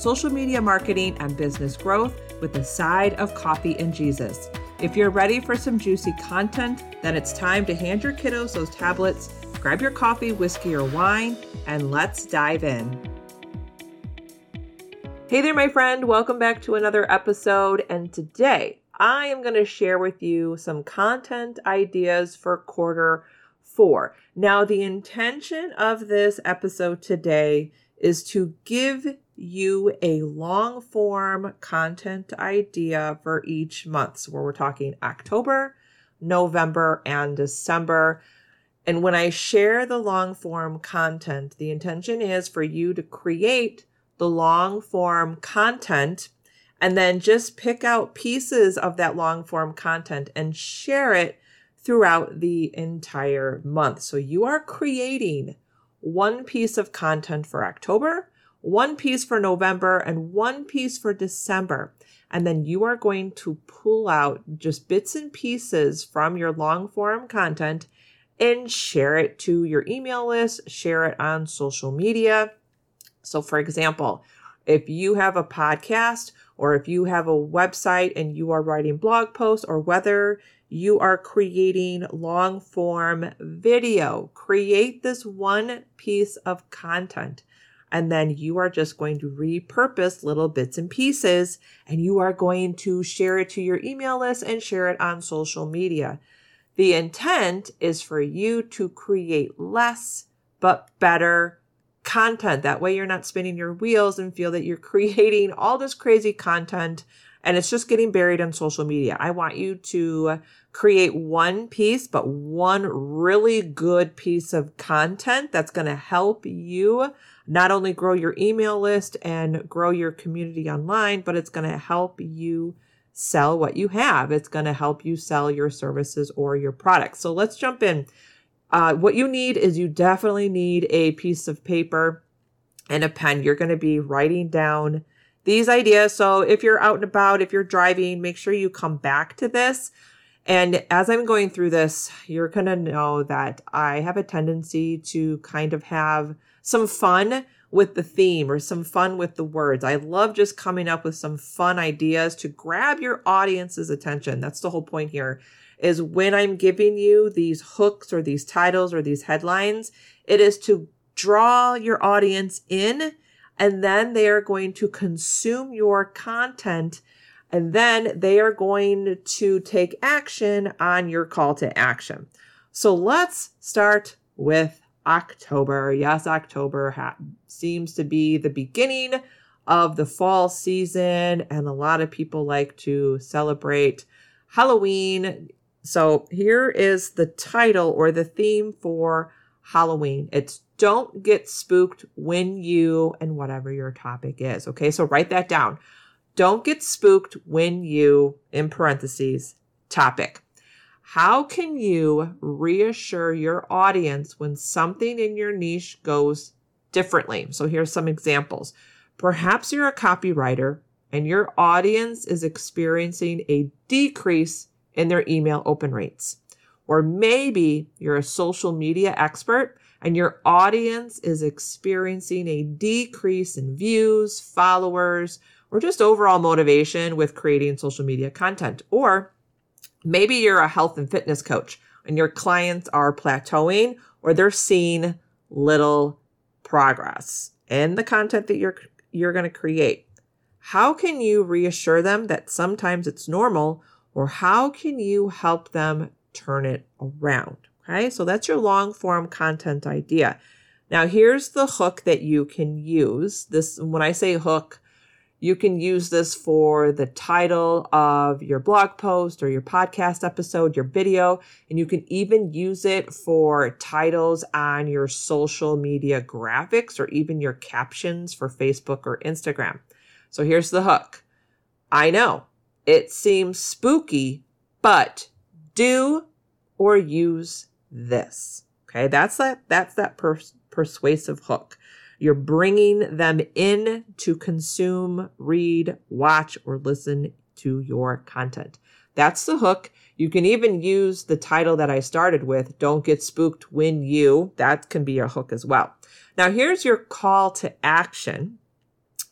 social media marketing, and business growth with a side of coffee and Jesus. If you're ready for some juicy content, then it's time to hand your kiddos those tablets, grab your coffee, whiskey, or wine, and let's dive in. Hey there, my friend. Welcome back to another episode. And today I am going to share with you some content ideas for quarter four. Now, the intention of this episode today is to give you a long form content idea for each month. So, where we're talking October, November, and December. And when I share the long form content, the intention is for you to create the long form content and then just pick out pieces of that long form content and share it throughout the entire month. So you are creating one piece of content for October, one piece for November and one piece for December. And then you are going to pull out just bits and pieces from your long form content and share it to your email list, share it on social media. So, for example, if you have a podcast or if you have a website and you are writing blog posts or whether you are creating long form video, create this one piece of content and then you are just going to repurpose little bits and pieces and you are going to share it to your email list and share it on social media. The intent is for you to create less but better content. That way you're not spinning your wheels and feel that you're creating all this crazy content and it's just getting buried on social media. I want you to create one piece, but one really good piece of content that's going to help you not only grow your email list and grow your community online, but it's going to help you sell what you have. It's going to help you sell your services or your products. So let's jump in. Uh, what you need is you definitely need a piece of paper and a pen. You're going to be writing down these ideas. So if you're out and about, if you're driving, make sure you come back to this. And as I'm going through this, you're going to know that I have a tendency to kind of have some fun with the theme or some fun with the words. I love just coming up with some fun ideas to grab your audience's attention. That's the whole point here is when I'm giving you these hooks or these titles or these headlines, it is to draw your audience in and then they are going to consume your content and then they are going to take action on your call to action. So let's start with October. Yes, October ha- seems to be the beginning of the fall season, and a lot of people like to celebrate Halloween. So here is the title or the theme for Halloween. It's don't get spooked when you and whatever your topic is. Okay, so write that down. Don't get spooked when you, in parentheses, topic. How can you reassure your audience when something in your niche goes differently? So here's some examples. Perhaps you're a copywriter and your audience is experiencing a decrease in their email open rates. Or maybe you're a social media expert and your audience is experiencing a decrease in views, followers, or just overall motivation with creating social media content. Or maybe you're a health and fitness coach and your clients are plateauing or they're seeing little progress in the content that you're you're going to create. How can you reassure them that sometimes it's normal or how can you help them turn it around? Okay? So that's your long form content idea. Now here's the hook that you can use. This when I say hook, you can use this for the title of your blog post or your podcast episode, your video, and you can even use it for titles on your social media graphics or even your captions for Facebook or Instagram. So here's the hook. I know it seems spooky, but do or use this. Okay, that's that that's that pers- persuasive hook. You're bringing them in to consume, read, watch, or listen to your content. That's the hook. You can even use the title that I started with, Don't Get Spooked When You. That can be a hook as well. Now, here's your call to action.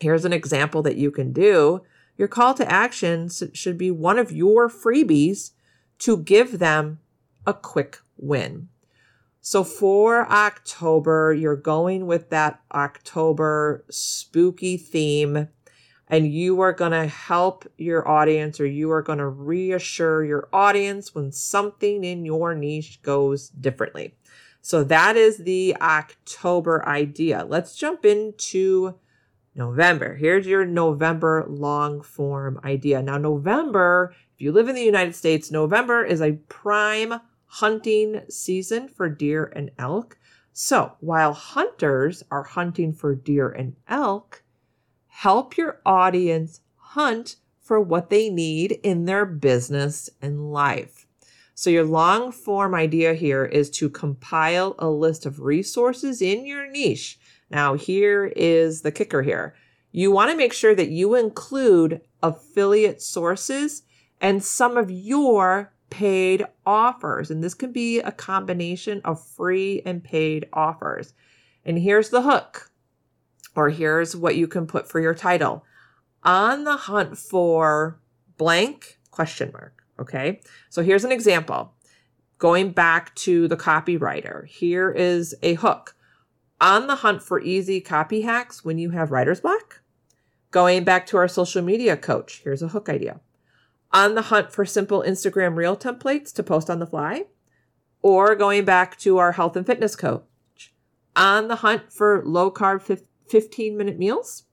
Here's an example that you can do. Your call to action should be one of your freebies to give them a quick win. So for October, you're going with that October spooky theme and you are going to help your audience or you are going to reassure your audience when something in your niche goes differently. So that is the October idea. Let's jump into November. Here's your November long form idea. Now, November, if you live in the United States, November is a prime hunting season for deer and elk. So while hunters are hunting for deer and elk, help your audience hunt for what they need in their business and life. So, your long form idea here is to compile a list of resources in your niche. Now, here is the kicker here. You want to make sure that you include affiliate sources and some of your paid offers. And this can be a combination of free and paid offers. And here's the hook, or here's what you can put for your title on the hunt for blank question mark. Okay. So here's an example. Going back to the copywriter, here is a hook on the hunt for easy copy hacks when you have writer's block. Going back to our social media coach, here's a hook idea on the hunt for simple Instagram reel templates to post on the fly, or going back to our health and fitness coach, on the hunt for low carb 15 minute meals,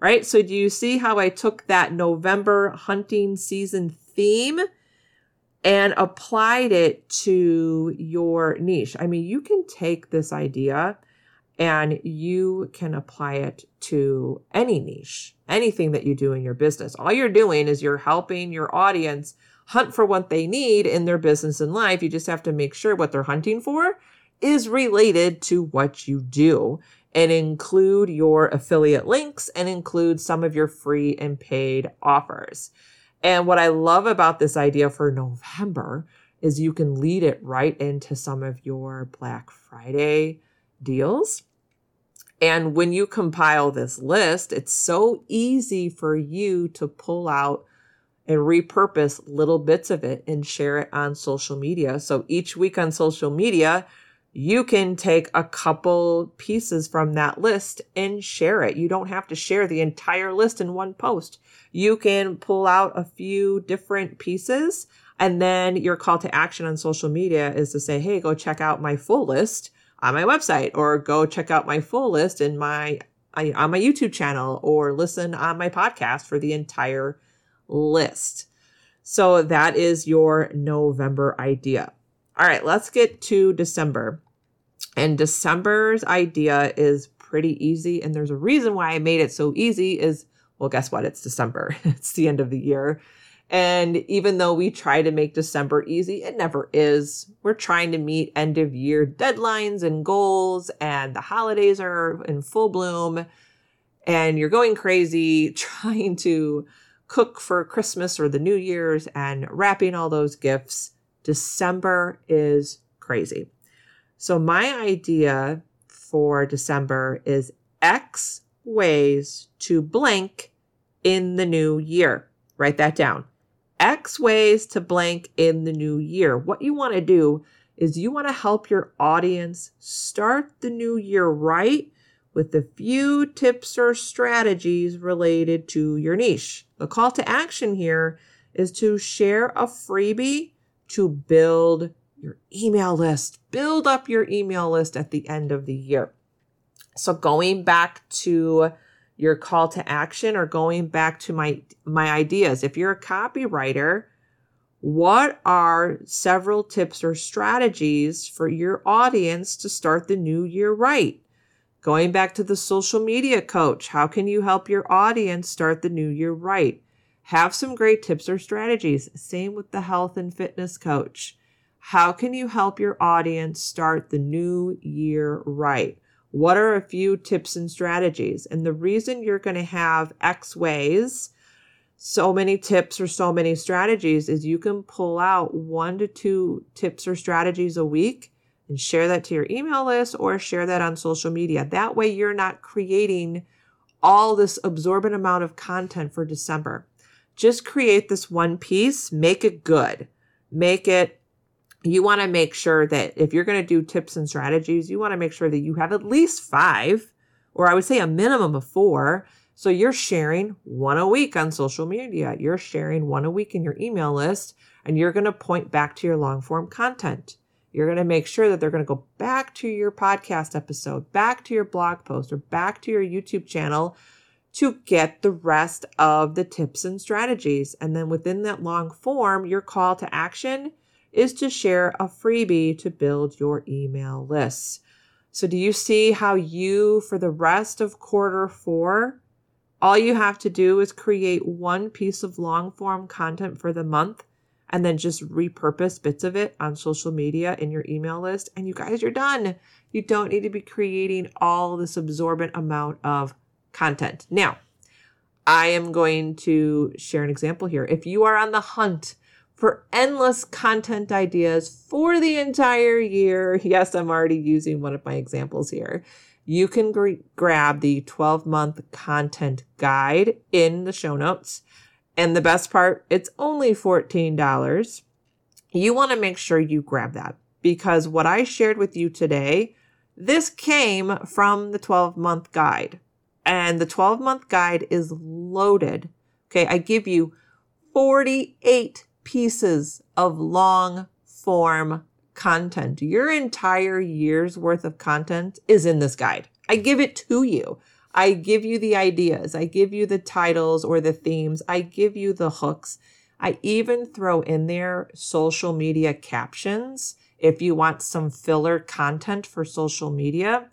right? So, do you see how I took that November hunting season theme and applied it to your niche? I mean, you can take this idea and you can apply it to any niche, anything that you do in your business. All you're doing is you're helping your audience hunt for what they need in their business and life. You just have to make sure what they're hunting for is related to what you do and include your affiliate links and include some of your free and paid offers. And what I love about this idea for November is you can lead it right into some of your Black Friday deals. And when you compile this list, it's so easy for you to pull out and repurpose little bits of it and share it on social media. So each week on social media, you can take a couple pieces from that list and share it. You don't have to share the entire list in one post. You can pull out a few different pieces and then your call to action on social media is to say, Hey, go check out my full list on my website or go check out my full list in my on my YouTube channel or listen on my podcast for the entire list. So that is your November idea. All right, let's get to December. And December's idea is pretty easy and there's a reason why I made it so easy is well guess what? It's December. it's the end of the year. And even though we try to make December easy, it never is. We're trying to meet end of year deadlines and goals, and the holidays are in full bloom. And you're going crazy trying to cook for Christmas or the New Year's and wrapping all those gifts. December is crazy. So, my idea for December is X ways to blank in the new year. Write that down. X ways to blank in the new year. What you want to do is you want to help your audience start the new year right with a few tips or strategies related to your niche. The call to action here is to share a freebie to build your email list. Build up your email list at the end of the year. So going back to your call to action or going back to my my ideas if you're a copywriter what are several tips or strategies for your audience to start the new year right Going back to the social media coach, how can you help your audience start the new year right? Have some great tips or strategies. Same with the health and fitness coach. How can you help your audience start the new year right? What are a few tips and strategies? And the reason you're going to have X ways, so many tips or so many strategies, is you can pull out one to two tips or strategies a week and share that to your email list or share that on social media. That way, you're not creating all this absorbent amount of content for December. Just create this one piece, make it good, make it. You want to make sure that if you're going to do tips and strategies, you want to make sure that you have at least five, or I would say a minimum of four. So you're sharing one a week on social media. You're sharing one a week in your email list, and you're going to point back to your long form content. You're going to make sure that they're going to go back to your podcast episode, back to your blog post, or back to your YouTube channel to get the rest of the tips and strategies. And then within that long form, your call to action is to share a freebie to build your email lists. So, do you see how you, for the rest of quarter four, all you have to do is create one piece of long form content for the month and then just repurpose bits of it on social media in your email list. And you guys, you're done. You don't need to be creating all this absorbent amount of content. Now, I am going to share an example here. If you are on the hunt for endless content ideas for the entire year, yes, I'm already using one of my examples here. You can gr- grab the 12 month content guide in the show notes. And the best part, it's only $14. You want to make sure you grab that because what I shared with you today, this came from the 12 month guide. And the 12 month guide is loaded. Okay, I give you 48 pieces of long form content. Your entire year's worth of content is in this guide. I give it to you. I give you the ideas, I give you the titles or the themes, I give you the hooks. I even throw in there social media captions if you want some filler content for social media.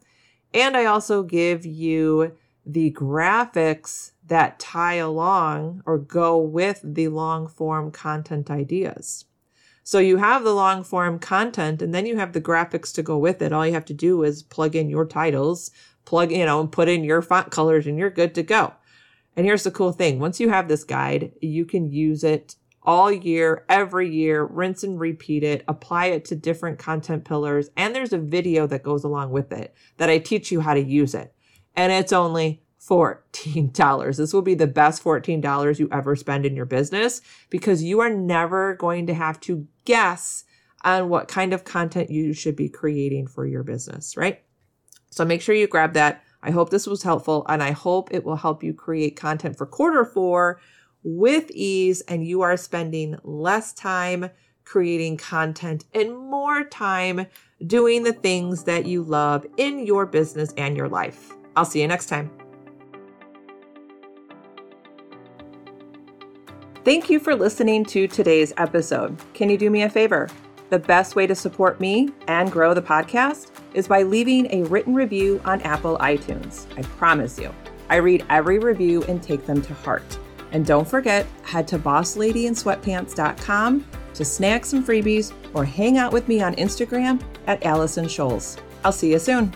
And I also give you the graphics that tie along or go with the long form content ideas. So you have the long form content and then you have the graphics to go with it. All you have to do is plug in your titles, plug, you know, and put in your font colors and you're good to go. And here's the cool thing. Once you have this guide, you can use it all year, every year, rinse and repeat it, apply it to different content pillars. And there's a video that goes along with it that I teach you how to use it. And it's only $14. This will be the best $14 you ever spend in your business because you are never going to have to guess on what kind of content you should be creating for your business, right? So make sure you grab that. I hope this was helpful and I hope it will help you create content for quarter four with ease and you are spending less time creating content and more time doing the things that you love in your business and your life. I'll see you next time. Thank you for listening to today's episode. Can you do me a favor? The best way to support me and grow the podcast is by leaving a written review on Apple iTunes. I promise you, I read every review and take them to heart. And don't forget, head to bossladyinsweatpants.com to snag some freebies or hang out with me on Instagram at Allison Scholes. I'll see you soon.